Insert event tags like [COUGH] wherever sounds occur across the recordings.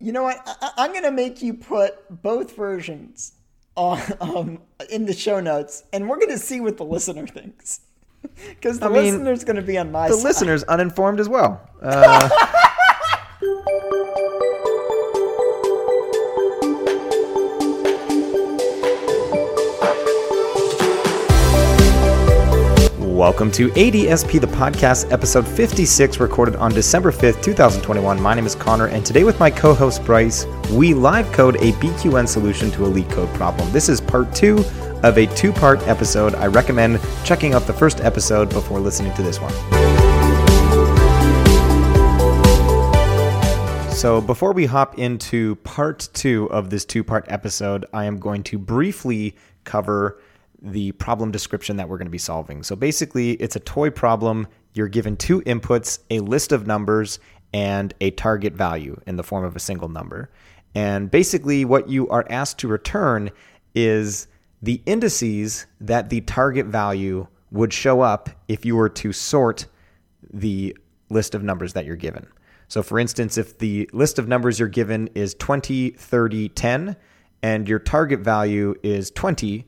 You know what? I, I'm going to make you put both versions on um, in the show notes, and we're going to see what the listener thinks. [LAUGHS] Because the I mean, listener's going to be on my The side. listener's uninformed as well. [LAUGHS] Uh, Welcome to ADSP, the podcast, episode 56, recorded on December 5th, 2021. My name is Conor, and today with my co host Bryce, we live code a BQN solution to a LeetCode problem. This is part two of a two part episode. I recommend checking out the first episode before listening to this one. So, before we hop into part two of this two part episode, I am going to briefly cover the problem description that we're going to be solving. So, basically, it's a toy problem. You're given two inputs, a list of numbers, and a target value in the form of a single number. And basically, what you are asked to return is the indices that the target value would show up if you were to sort the list of numbers that you're given. So, for instance, if the list of numbers you're given is 20, 30, 10, and your target value is 20,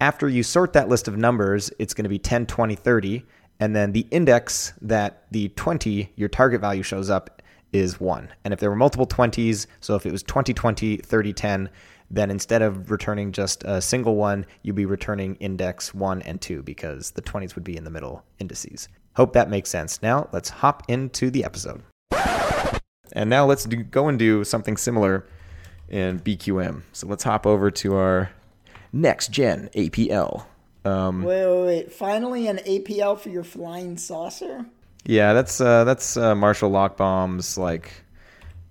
after you sort that list of numbers, it's going to be 10, 20, 30, and then the index that the 20, your target value, shows up is 1. And if there were multiple 20s, so if it was 20, 20, 30, 10, then instead of returning just a single one, you'd be returning index 1 and 2 because the 20s would be in the middle indices. Hope that makes sense. Now, let's hop into the episode. And now let's do, go and do something similar in BQN. So let's hop over to our next gen APL. Um, Wait, wait, wait. Finally, an APL for your flying saucer? yeah, that's uh, that's uh, Marshall Lochbaum's like,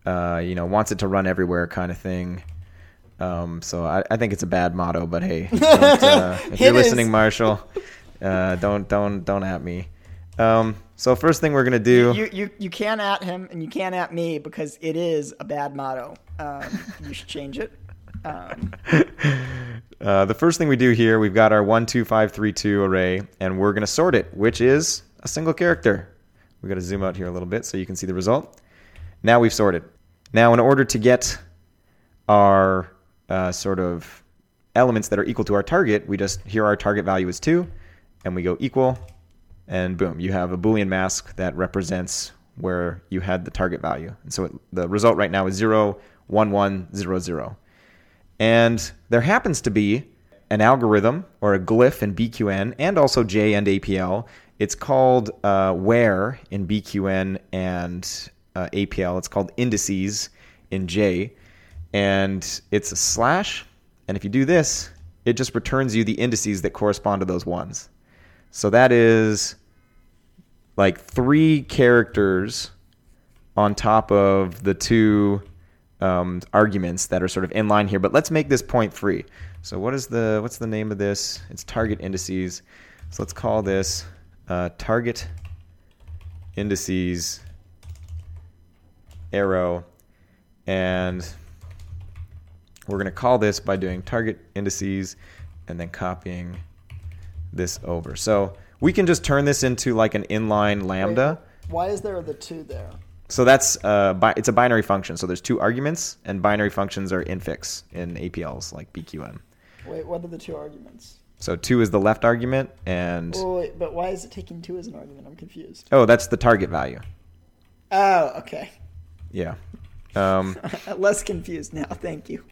uh, you know, wants it to run everywhere kind of thing. Um, so I, I think it's a bad motto, but hey, uh, [LAUGHS] if you're is. listening, Marshall, uh, don't don't don't at me. Um, so first thing we're gonna do. You, you, you can't at him and you can't at me because it is a bad motto. Um, you should change it. Um, [LAUGHS] Uh, the first thing we do here, we've got our one, two, five, three, two array, and we're going to sort it, which is a single character. We've got to zoom out here a little bit so you can see the result. Now we've sorted. Now, in order to get our uh, sort of elements that are equal to our target, we just here our target value is two, and we go equal, and boom, you have a Boolean mask that represents where you had the target value. And so it, the result right now is zero, one, one, zero, zero. And there happens to be an algorithm or a glyph in BQN and also J and APL. It's called uh, where in BQN and uh, APL. It's called indices in J. And it's a slash. And if you do this, it just returns you the indices that correspond to those ones. So that is like three characters on top of the two um, arguments that are sort of in line here. But let's make this point free. So what is the what's the name of this? It's target indices. So let's call this uh, target indices arrow, and we're going to call this by doing target indices and then copying this over. So we can just turn this into like an inline lambda. why is there the two there? So that's uh, bi- it's a binary function. So there's two arguments, and binary functions are infix in APLs like BQN. Wait, what are the two arguments? So two is the left argument, and Oh, wait, but why is it taking two as an argument? I'm confused. oh, that's the target value. Oh, okay. Yeah. Um, [LAUGHS] Less confused now. Thank you.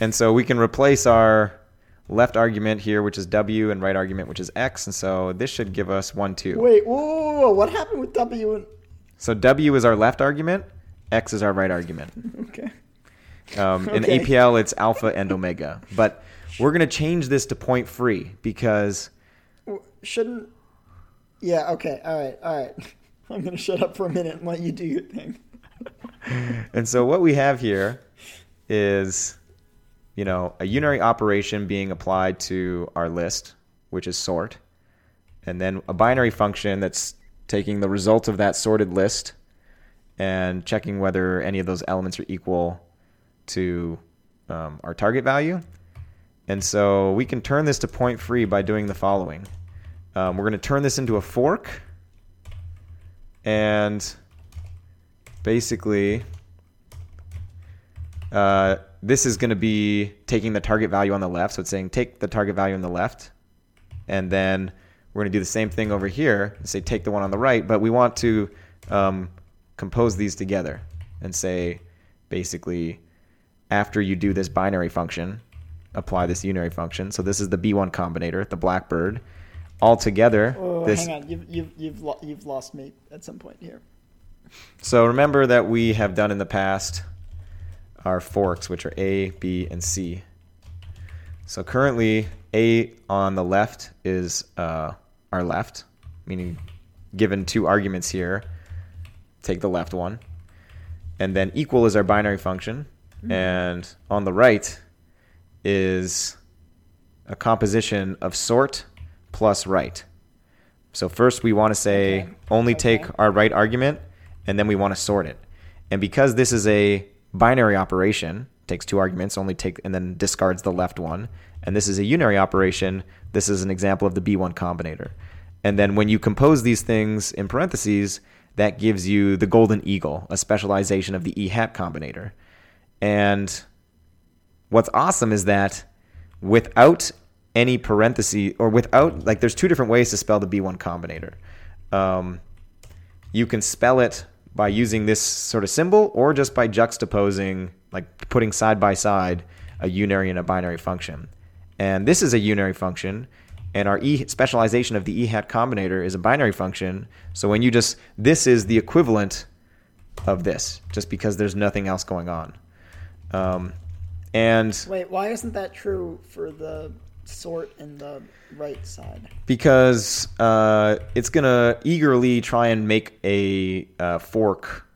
and so we can replace our left argument here, which is W, and right argument, which is X. And so this should give us one, two. Wait, whoa, whoa, whoa, what happened with W and So W is our left argument, X is our right argument. [LAUGHS] okay? Um, in Okay. APL, it's alpha and omega. But we're going to change this to point free because Shouldn't? Yeah. Okay. All right. All right. [LAUGHS] I'm gonna shut up for a minute and let you do your thing. [LAUGHS] and so what we have here is, you know, a unary operation being applied to our list, which is sort, and then a binary function that's taking the result of that sorted list and checking whether any of those elements are equal to um, our target value. And so we can turn this to point free by doing the following. Um, we're going to turn this into a fork. And basically, uh, this is going to be taking the target value on the left. So it's saying take the target value on the left, and then we're going to do the same thing over here and say take the one on the right. But we want to um, compose these together and say basically after you do this binary function, apply this unary function. So this is the B1 combinator, the blackbird. All together, Oh, this hang on, you've you've you've, lo- you've lost me at some point here. So remember that we have done in the past our forks, which are A, B, and C. So currently, A on the left is uh, our left, meaning given two arguments here, take the left one. And then equal is our binary function. Mm-hmm. And on the right is a composition of sort plus right. So first we want to say Okay. only Okay. take our right argument and then we want to sort it. And because this is a binary operation, takes two arguments, only take and then discards the left one, and this is a unary operation, this is an example of the B1 combinator. And then when you compose these things in parentheses, that gives you the golden eagle, a specialization of the E hat combinator. And what's awesome is that without any parenthesis or without like there's two different ways to spell the B1 combinator. Um, you can spell it by using this sort of symbol or just by juxtaposing like putting side by side a unary and a binary function. And this is a unary function and our e specialization of the e hat combinator is a binary function. So when you just this is the equivalent of this just because there's nothing else going on. Um, and Wait, why isn't that true for the sort in the right side? because uh, it's gonna eagerly try and make a uh, fork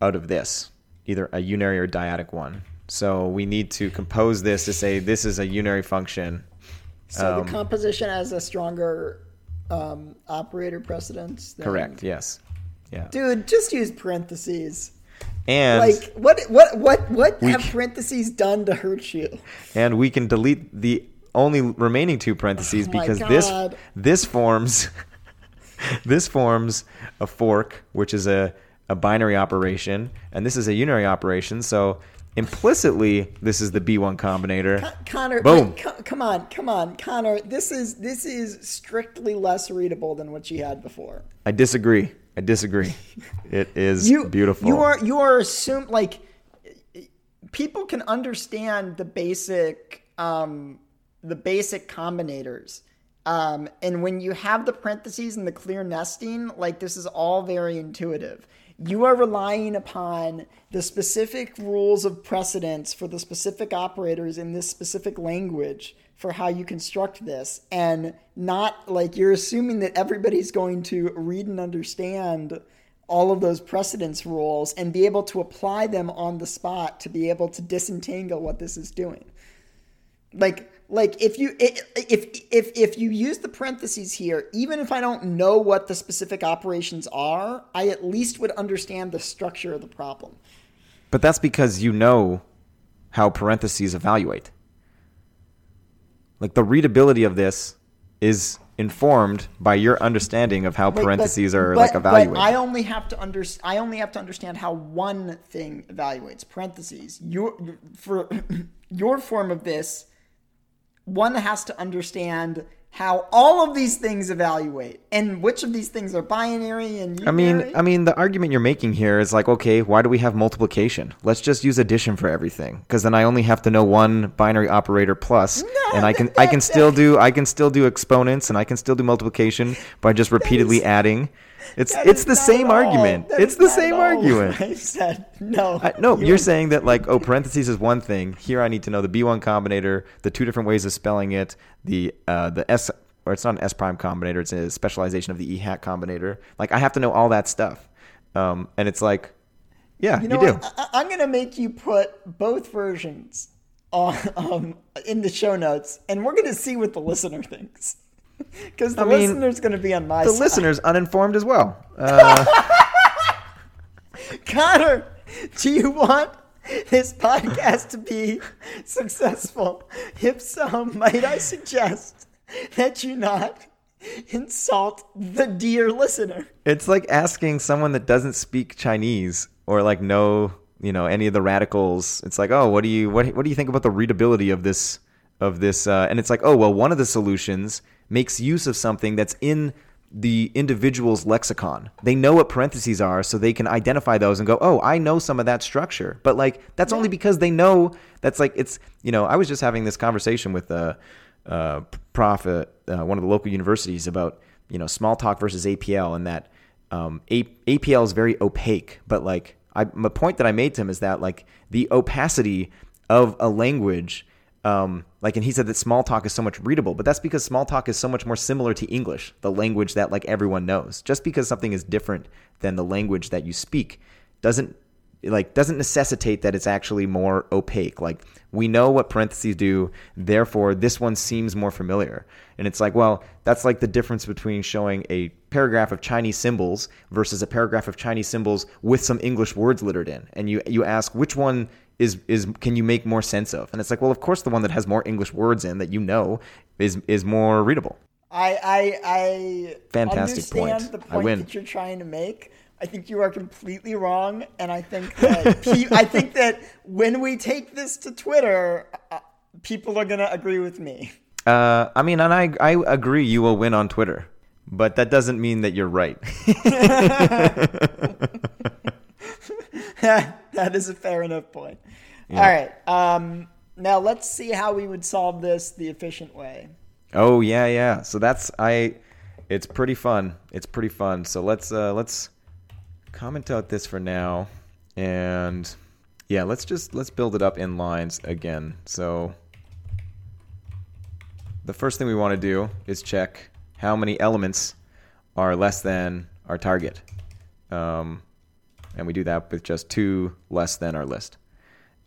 out of this, either a unary or dyadic one. So we need to compose this to say this is a unary function. So Um, the composition has a stronger um, operator precedence. Than, Correct. Yes. Yeah. Dude, just use parentheses. And Like what? What? What? What have parentheses done to hurt you? and we can delete the only remaining two parentheses Oh because this this forms [LAUGHS] this forms a fork, which is a, a binary operation, and this is a unary operation. So implicitly, this is the B1 combinator. Con- Conor, Boom. come on, come on, Conor. This is this is strictly less readable than what she had before. I disagree. I disagree. [LAUGHS] It is You beautiful. You are you are assumed like people can understand the basic um, the basic combinators. Um, and when you have the parentheses and the clear nesting, like this is all very intuitive. You are relying upon the specific rules of precedence for the specific operators in this specific language for how you construct this, and not like you're assuming that everybody's going to read and understand all of those precedence rules and be able to apply them on the spot to be able to disentangle what this is doing. Like like if you if if if you use the parentheses here even if i don't know what the specific operations are i at least would understand the structure of the problem but that's because you know how parentheses evaluate. Like the readability of this is informed by your understanding of how Like, but- parentheses are but- like evaluated. I only have to under, I only have to understand how one thing evaluates parentheses. Your for [CLEARS THROAT] your form of this, one has to understand how all of these things evaluate and which of these things are binary and unary. I mean. I mean, the argument you're making here is like, okay, why do we have multiplication? Let's just use addition for everything, because then I only have to know one binary operator plus, and I can I can still do I can still do exponents and I can still do multiplication by just repeatedly is- adding. It's That it's the same argument. It's the same argument. I said no. I, no, you you're saying that like, oh, [LAUGHS] parentheses is one thing. Here, I need to know the B1 combinator, the two different ways of spelling it, the uh, the S or it's not an S prime combinator. It's a specialization of the E hat combinator. Like, I have to know all that stuff. Um, and it's like, yeah, you, You do. what? I, I'm gonna make you put both versions on um, in the show notes, and we're gonna see what the listener thinks. [LAUGHS] Because the I mean, listener's gonna be on my side. the side. listener's uninformed as well. Uh, [LAUGHS] Connor, do you want this podcast to be successful? If so, might I suggest that you not insult the dear listener? it's like asking someone that doesn't speak Chinese or like know you know any of the radicals. It's like, oh, what do you what what do you think about the readability of this of this? Uh, and it's like, oh, well, one of the solutions makes use of something that's in the individual's lexicon. They know what parentheses are, so they can identify those and go, "Oh, I know some of that structure." But like that's only because they know that's like it's you know. I was just having this conversation with a, a prof at uh, one of the local universities about you know Smalltalk versus APL, and that um, A- APL is very opaque. But like I, the point that I made to him is that like the opacity of a language um, like and he said that Smalltalk is so much readable but that's because Smalltalk is so much more similar to english the language that like everyone knows. Just because something is different than the language that you speak doesn't like doesn't necessitate that it's actually more opaque. Like we know what parentheses do therefore this one seems more familiar. And it's like well that's like the difference between showing a paragraph of chinese symbols versus a paragraph of chinese symbols with some english words littered in. And you you ask which one is is can you make more sense of and it's like well of course the one that has more english words in that you know is is more readable I I I Fantastic understand point. the I point win. that you're trying to make. I think you are completely wrong, and I think that pe- [LAUGHS] I think that when we take this to Twitter, uh, people are gonna agree with me. uh, i mean and i i agree you will win on twitter but that doesn't mean that you're right [LAUGHS] [LAUGHS] that is a fair enough point. All right. Um, now let's see how we would solve this the efficient way. Oh yeah, yeah. So that's I. It's pretty fun. It's pretty fun. So let's uh, let's comment out this for now, and yeah, let's just let's build it up in lines again. So the first thing we want to do is check how many elements are less than our target, um, and we do that with just two less than our list.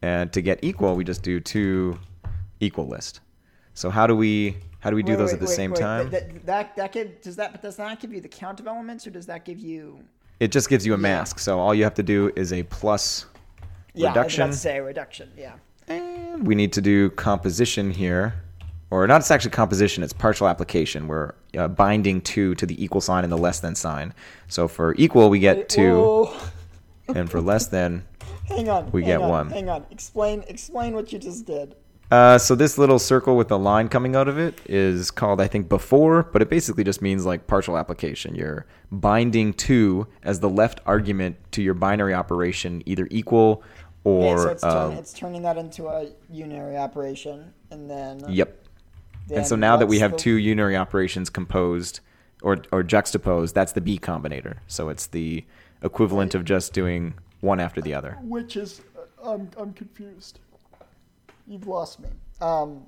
And to get equal, we just do two equal list. So how do we how do we do Wait, those wait, at the wait, same time? That, that that give, does that but does that give you the count of elements, or does that give you It just gives you a mask. So all you have to do is a plus reduction. yeah? I was about reduction. to say reduction. Yeah. And we need to do composition here. Or not, it's actually composition, it's partial application. We're uh, binding 2 to the equal sign and the less than sign. So for equal, we get 2, and for less than, Hang on. We hang get on, one. Hang on. Explain explain what you just did. Uh, so this little circle with the line coming out of it is called, I think, before, but it basically just means like partial application. You're binding two as the left argument to your binary operation, either equal or. Okay, so it's, turn, uh, it's turning that into a unary operation, and then yep. then And so now that we have the- two unary operations composed or, or juxtaposed, that's the B combinator. So it's the equivalent of just doing one after the other. Which is, uh, I'm, I'm confused. You've lost me. Um,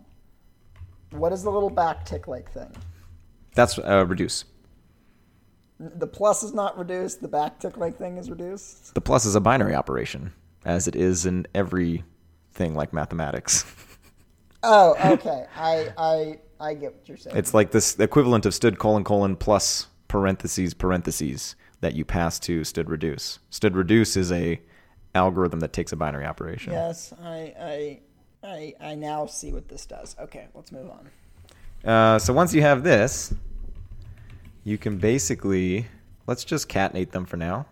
what is the little back tick like thing? That's uh, reduce. The plus is not reduced. The back tick like thing is reduced. The plus is a binary operation, as it is in every thing like mathematics. [LAUGHS] Oh, okay. I I I get what you're saying. It's like this equivalent of stood colon colon plus parentheses parentheses that you pass to stood reduce. Stood reduce is a algorithm that takes a binary operation. yes, I I I I now see what this does. Okay, let's move on. Uh, so once you have this, you can basically let's just catenate them for now.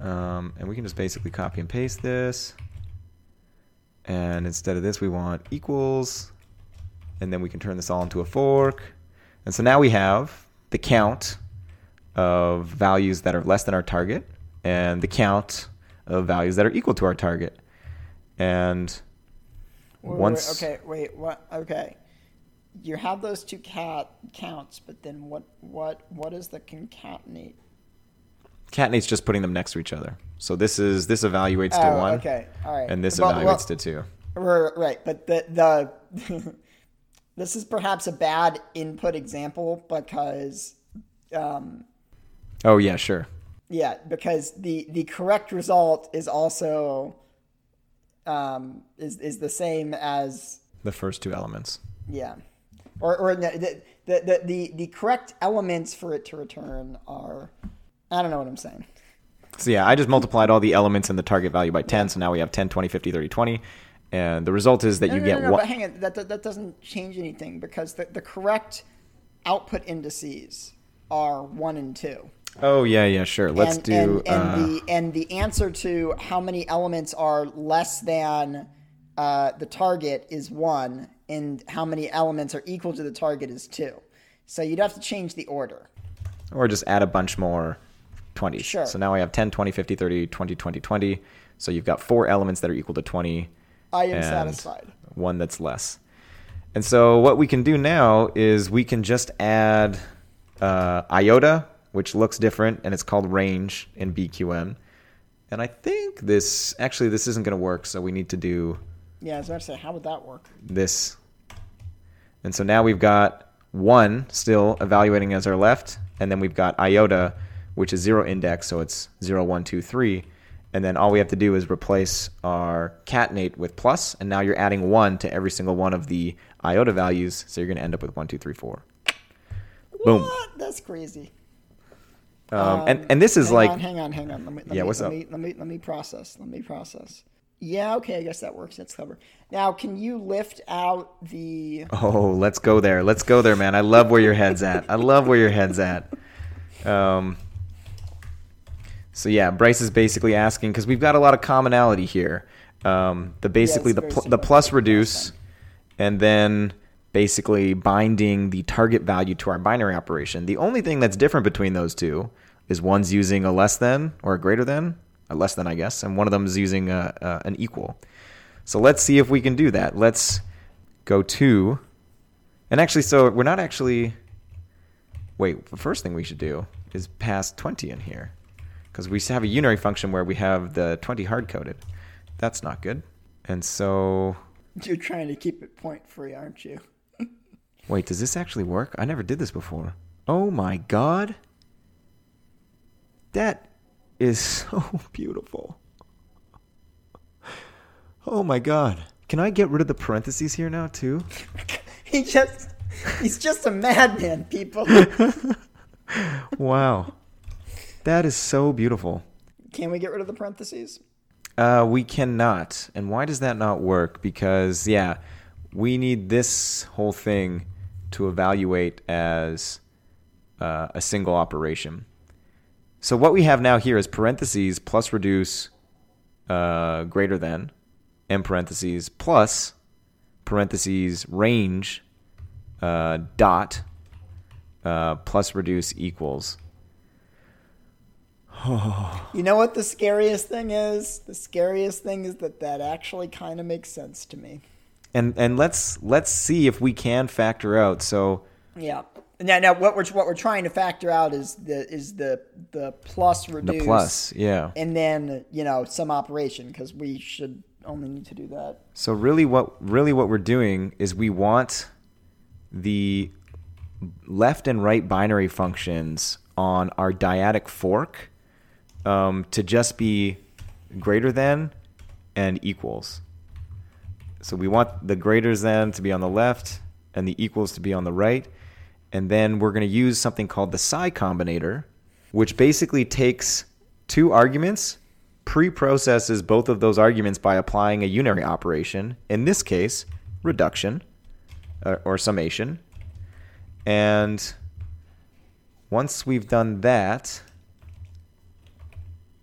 Um, and we can just basically copy and paste this. And instead of this, we want equals. And then we can turn this all into a fork. And so now we have the count of values that are less than our target and the count of values that are equal to our target. And Wait, wait, once okay, wait, what? Okay, you have those two cat counts, but then what? What? What is the concatenate? Catenate's just putting them next to each other. So this is this evaluates to one, okay, all right. and this Well- evaluates well- to two. Right, right, but the the [LAUGHS] this is perhaps a bad input example because, um, Oh yeah, sure. yeah, because the the correct result is also um is is the same as The first two elements. yeah, or or the the the the, the correct elements for it to return are I don't know what I'm saying. So yeah, I just multiplied all the elements in the target value by 10, so now we have 10, 20, 50, 30, 20. And the result is that No, you no, get no, one. but hang on, that, that that doesn't change anything because the the correct output indices are one and two. Oh yeah, yeah, sure. Let's and, do. and, and uh, the and the answer to how many elements are less than uh, the target is one, and how many elements are equal to the target is two. So you'd have to change the order. or just add a bunch more 20s. Sure. So now I have 10, 20, 50, 30, 20, 20, 20. So you've got four elements that are equal to 20. I am satisfied. One that's less. And so what we can do now is we can just add uh, iota, which looks different, and it's called range in BQN. And I think this actually this isn't going to work, so we need to do Yeah, I was about to say, how would that work? this. And so now we've got one still evaluating as our left, and then we've got iota, which is zero index, so it's zero, one, two, three. And then all we have to do is replace our catenate with plus, and now you're adding one to every single one of the iota values, so you're going to end up with one, two, three, four. Boom. What? That's crazy. Um, and and this is hang like on, hang on, hang on. Let me, let Yeah, me, what's let up? Me, let me let me process. Let me process. Yeah, okay, I guess that works. That's clever. Now, can you lift out the? Oh, let's go there. Let's go there, man. I love where your head's at. I love where your head's at. Um, so yeah, Bryce is basically asking because we've got a lot of commonality here. Um, the basically it's the pl- the plus reduce, and then basically binding the target value to our binary operation. The only thing that's different between those two is one's using a less than or a greater than, a less than I guess, and one of them is using a, a, an equal. So let's see if we can do that. Let's go to, and actually, so we're not actually. Wait, the first thing we should do is pass 20 in here. Because we have a unary function where we have the 20 hard coded. That's not good. And so, You're trying to keep it point free, aren't you? Wait, does this actually work? I never did this before. Oh my god. That is so [LAUGHS] beautiful. Oh my god. Can I get rid of the parentheses here now, too? [LAUGHS] he just. He's just a madman, people. [LAUGHS] Wow. That is so beautiful. Can we get rid of the parentheses? Uh, we cannot. And why does that not work? Because, yeah, we need this whole thing to evaluate as uh, a single operation. So what we have now here is parentheses plus reduce uh, greater than, and parentheses plus parentheses range uh, dot uh, plus reduce equals. [SIGHS] You know what the scariest thing is? The scariest thing is that that actually kind of makes sense to me. And and let's let's see if we can factor out. So Yeah. Now, now what we're what we're trying to factor out is the is the the plus reduce the plus, yeah. and then you know some operation because we should only need to do that. So really what really what we're doing is we want the left and right binary functions on our dyadic fork um, to just be greater than and equals. So we want the greater than to be on the left and the equals to be on the right. And then we're going to use something called the psi combinator, which basically takes two arguments, pre-processes both of those arguments by applying a unary operation, in this case, reduction uh, or summation. And once we've done that,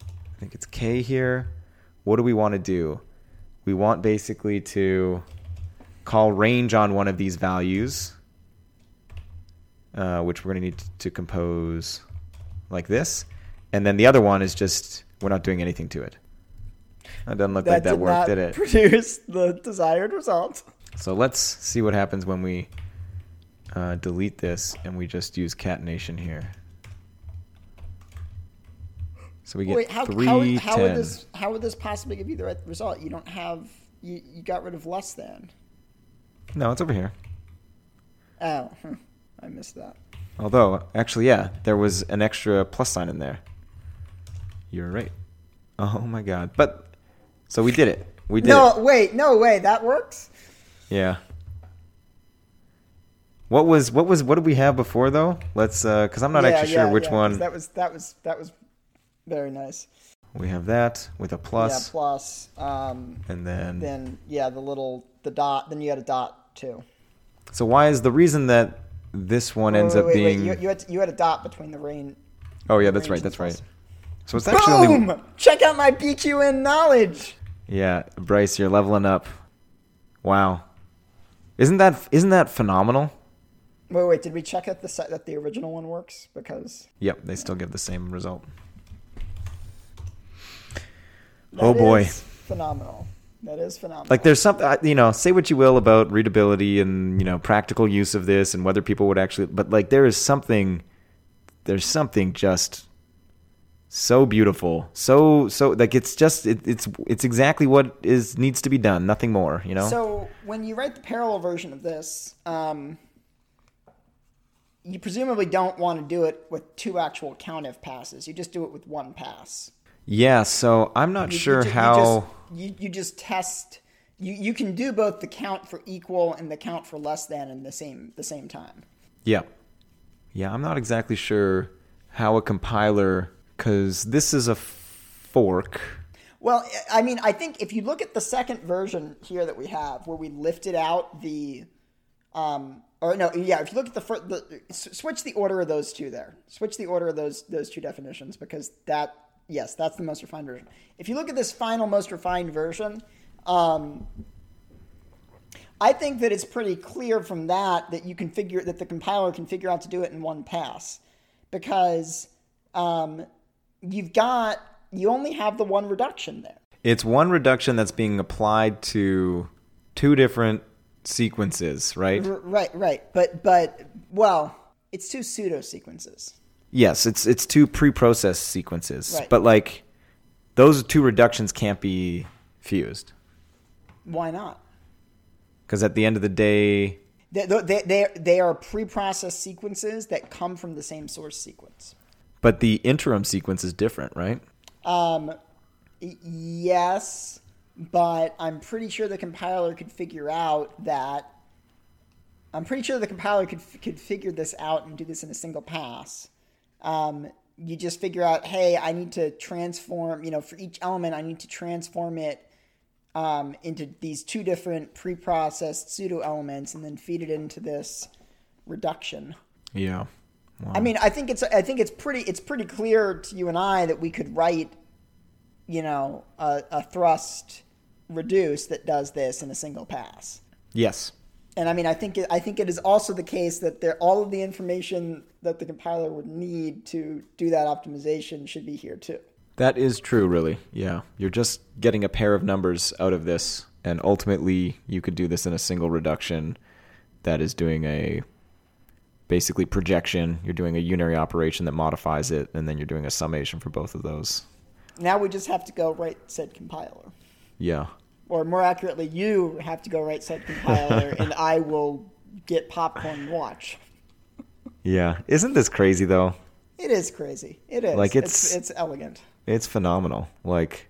I think it's k here. What do we want to do? We want basically to call range on one of these values, uh, which we're going to need to compose like this. And then the other one is just, we're not doing anything to it. That doesn't look like that did worked, did it? Produce the desired result. So let's see what happens when we uh, delete this and we just use catenation here. So we get Wait, how, three how, how would this how would this possibly give you the right result? You don't have you, you got rid of less than. No, it's over here. Oh, I missed that. Although, actually, yeah, there was an extra plus sign in there. You're right. Oh my god! But so we did it. We did No, it. wait, no way, that works. Yeah. What was what was what did we have before though? Let's uh because I'm not Yeah, actually sure yeah, which yeah, one. That was that was that was very nice. We have that with a plus, Yeah, plus. Um, and then then yeah, the little the dot. Then you had a dot too. So why is the reason that this one ends Wait, up wait, wait, being You, you had you had a dot between the rain. Oh yeah, that's right. That's right. So it's actually Boom! Check out my BQN knowledge. yeah, Bryce, you're leveling up. Wow, isn't that isn't that phenomenal? Wait, wait. Did we check out the site that the original one works? Because Yep, they still give the same result. That Oh, boy. is phenomenal. That is phenomenal. Like there's something you know, say what you will about readability and you know practical use of this and whether people would actually, but like there is something, there's something just so beautiful, so so like it's just it, it's it's exactly what is needs to be done, nothing more. You know. So when you write the parallel version of this, um, you presumably don't want to do it with two actual countif passes. You just do it with one pass. Yeah. So I'm not You- you sure you how. just- you, you just test. You, you can do both the count for equal and the count for less than in the same the same time. Yeah. Yeah, I'm not exactly sure how a compiler, because this is a fork. Well, I mean, I think if you look at the second version here that we have, where we lifted out the, um, or no, yeah, if you look at the first, the, switch the order of those two there. Switch the order of those those two definitions because that, yes, that's the most refined version. If you look at this final most refined version, um, I think that it's pretty clear from that that you can figure that the compiler can figure out to do it in one pass, because um, you've got you only have the one reduction there. It's one reduction that's being applied to two different sequences, right? R- right, right, but but well, it's two pseudo sequences. Yes, it's it's two pre-processed sequences, Right. but like those two reductions can't be fused Why not? because at the end of the day, They they they, they are pre-processed sequences that come from the same source sequence. but the interim sequence is different, right? Um, yes, but I'm pretty sure the compiler could figure out that. I'm pretty sure the compiler could could figure this out and do this in a single pass. Um, you just figure out, hey, I need to transform. You know, for each element, I need to transform it um, into these two different pre-processed pseudo elements, and then feed it into this reduction. Yeah. Wow. I mean, I think it's I think it's pretty it's pretty clear to you and I that we could write, you know, a, a thrust reduce that does this in a single pass. yes. And I mean, I think it, I think it is also the case that there all of the information that the compiler would need to do that optimization should be here too. That is true, really. Yeah. You're just getting a pair of numbers out of this, and ultimately, you could do this in a single reduction that is doing a basically projection. You're doing a unary operation that modifies it, and then you're doing a summation for both of those. Now we just have to go write said compiler, Yeah. Or more accurately, you have to go write said compiler, [LAUGHS] and I will get popcorn and watch. Yeah. Isn't this crazy, though? It is crazy. It is. Like, it's it's- it's elegant. It's phenomenal. Like,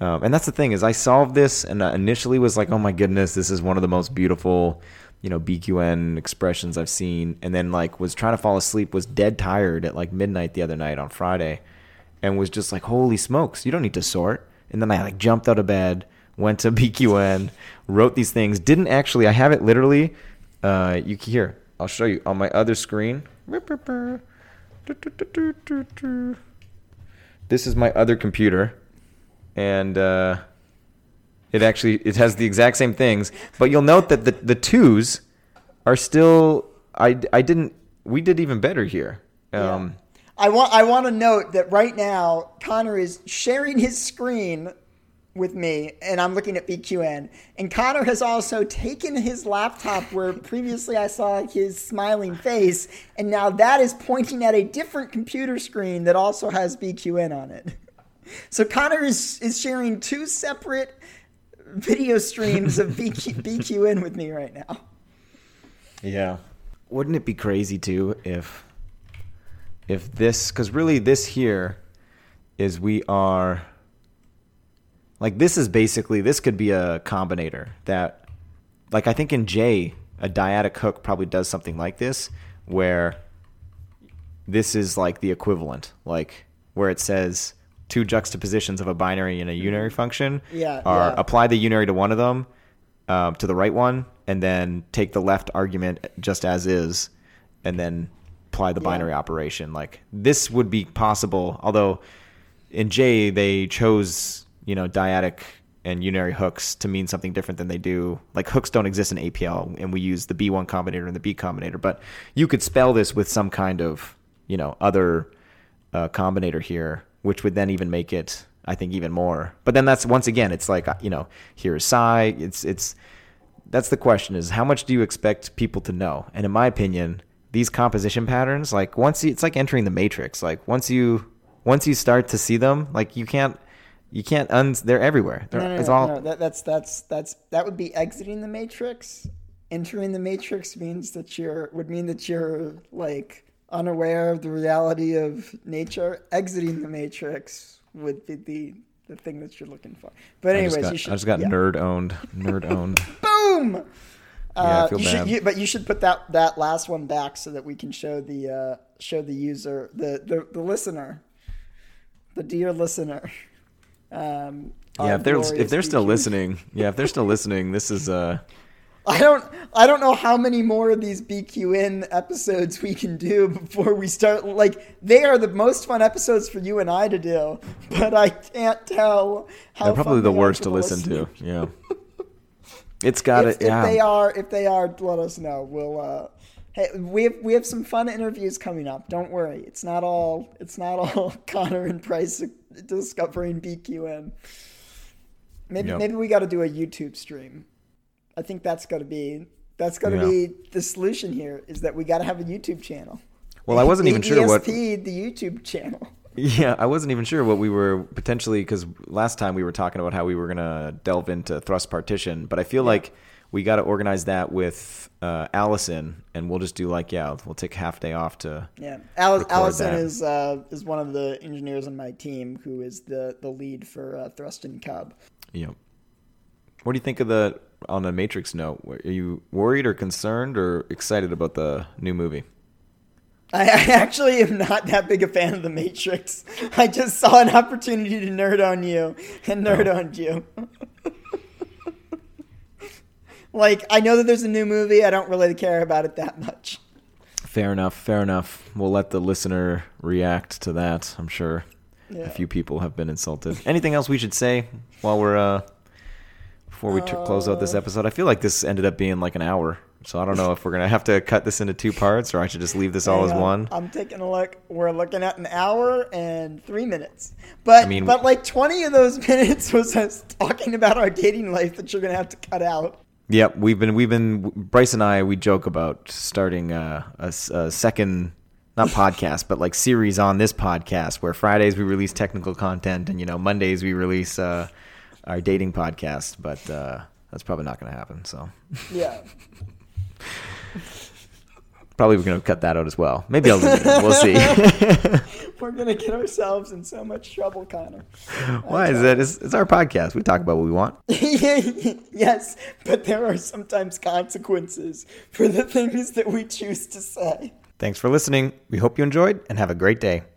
um, and that's the thing is, I solved this and I initially was like, "Oh my goodness, this is one of the most beautiful, you know, BQN expressions I've seen." And then like was trying to fall asleep, was dead tired at like midnight the other night on Friday, and was just like, "Holy smokes, you don't need to sort." And then I like jumped out of bed, went to [LAUGHS] BQN, wrote these things. Didn't actually. I have it literally. Uh, you can hear. I'll show you on my other screen. This is my other computer, and uh, it actually it has the exact same things. But you'll note that the the twos are still. I I didn't. We did even better here. Um, I want I want to note that right now Conor is sharing his screen with me, and I'm looking at BQN. And Conor has also taken his laptop where previously I saw his smiling face, and now that is pointing at a different computer screen that also has BQN on it. So Conor is is sharing two separate video streams of BQ, [LAUGHS] BQN with me right now. Yeah. Wouldn't it be crazy too if if this cuz really this here is we are like this is basically this could be a combinator that like I think in J a dyadic hook probably does something like this where this is like the equivalent like where it says two juxtapositions of a binary and a unary function Yeah, are yeah. apply the unary to one of them um, to the right one and then take the left argument just as is and then apply the binary operation. Like this would be possible, although in J they chose you know dyadic and unary hooks to mean something different than they do. Like hooks don't exist in APL, and we use the B1 combinator and the B combinator. But you could spell this with some kind of you know other uh, combinator here, which would then even make it, I think, even more. But then that's once again, it's like you know, here's psi. It's it's that's the question: is how much do you expect people to know? And in my opinion, these composition patterns, like once you, it's like entering the matrix. Like once you once you start to see them, like you can't you can't un. They're everywhere. They're, No, no, no, it's all. no, that, that's that's that's that would be exiting the matrix. Entering the matrix means that you're would mean that you're like unaware of the reality of nature. Exiting the matrix would be the the thing that you're looking for. But I anyways, just got, you should. I just got yeah. nerd owned. Nerd owned. [LAUGHS] Boom. Uh, feel you bad. should, you, but you should put that that last one back so that we can show the uh, show the user the, the the listener, the dear listener. Um, yeah, if they're if they're still listening, yeah, if they're still listening, this is uh. [LAUGHS] I don't I don't know how many more of these BQN episodes we can do before we start like they are the most fun episodes for you and I to do, [LAUGHS] but I can't tell how They're probably the worst to listen to. Yeah. [LAUGHS] It's got If, it. Yeah. if they are if they are let us know. We'll uh Hey, we have we have some fun interviews coming up. Don't worry, it's not all it's not all [LAUGHS] Conor and Bryce discovering BQN. Maybe Yep. maybe we got to do a YouTube stream. I think that's got to be that's got to Yeah. be the solution here. Is that we got to have a YouTube channel. Well, I wasn't even [LAUGHS] sure what. The YouTube channel. Yeah, I wasn't even sure what we were potentially because last time we were talking about how we were gonna delve into thrust partition, but I feel like we got to organize that with uh, Allison, and we'll just do like yeah, we'll take half day off to. Yeah, Al- Allison that. is uh, is one of the engineers on my team who is the the lead for uh, Thrust and Cub. Know, what do you think of the on a Matrix note? Are you worried or concerned or excited about the new movie? I, I [LAUGHS] actually am not that big a fan of the Matrix. I just saw an opportunity to nerd on you and nerd Oh. on you. [LAUGHS] like I know that there's a new movie. I don't really care about it that much. Fair enough. Fair enough. We'll let the listener react to that. I'm sure Yeah. a few people have been insulted. Anything else we should say while we're uh before we t- close out this Uh. episode? I feel like this ended up being like an hour, so I don't know if we're gonna have to cut this into two parts or I should just leave this all as on. one. I'm taking a look. We're looking at an hour and three minutes. But I mean- but like 20 of those [LAUGHS] minutes was us talking about our dating life that you're gonna have to cut out. Yep, we've been we've been Bryce and I we joke about starting a a, a second not podcast but like series on this podcast where Fridays we release technical content and you know Mondays we release uh, our dating podcast, but uh, that's probably not going to happen. So Yeah. [LAUGHS] probably we're going to cut that out as well. Maybe I'll leave it. we'll see. [LAUGHS] We're gonna get ourselves in so much trouble, Conor. [LAUGHS] Why is that? It's, it's our podcast. We talk about what we want. [LAUGHS] yes, but there are sometimes consequences for the things that we choose to say. Thanks for listening. We hope you enjoyed and have a great day.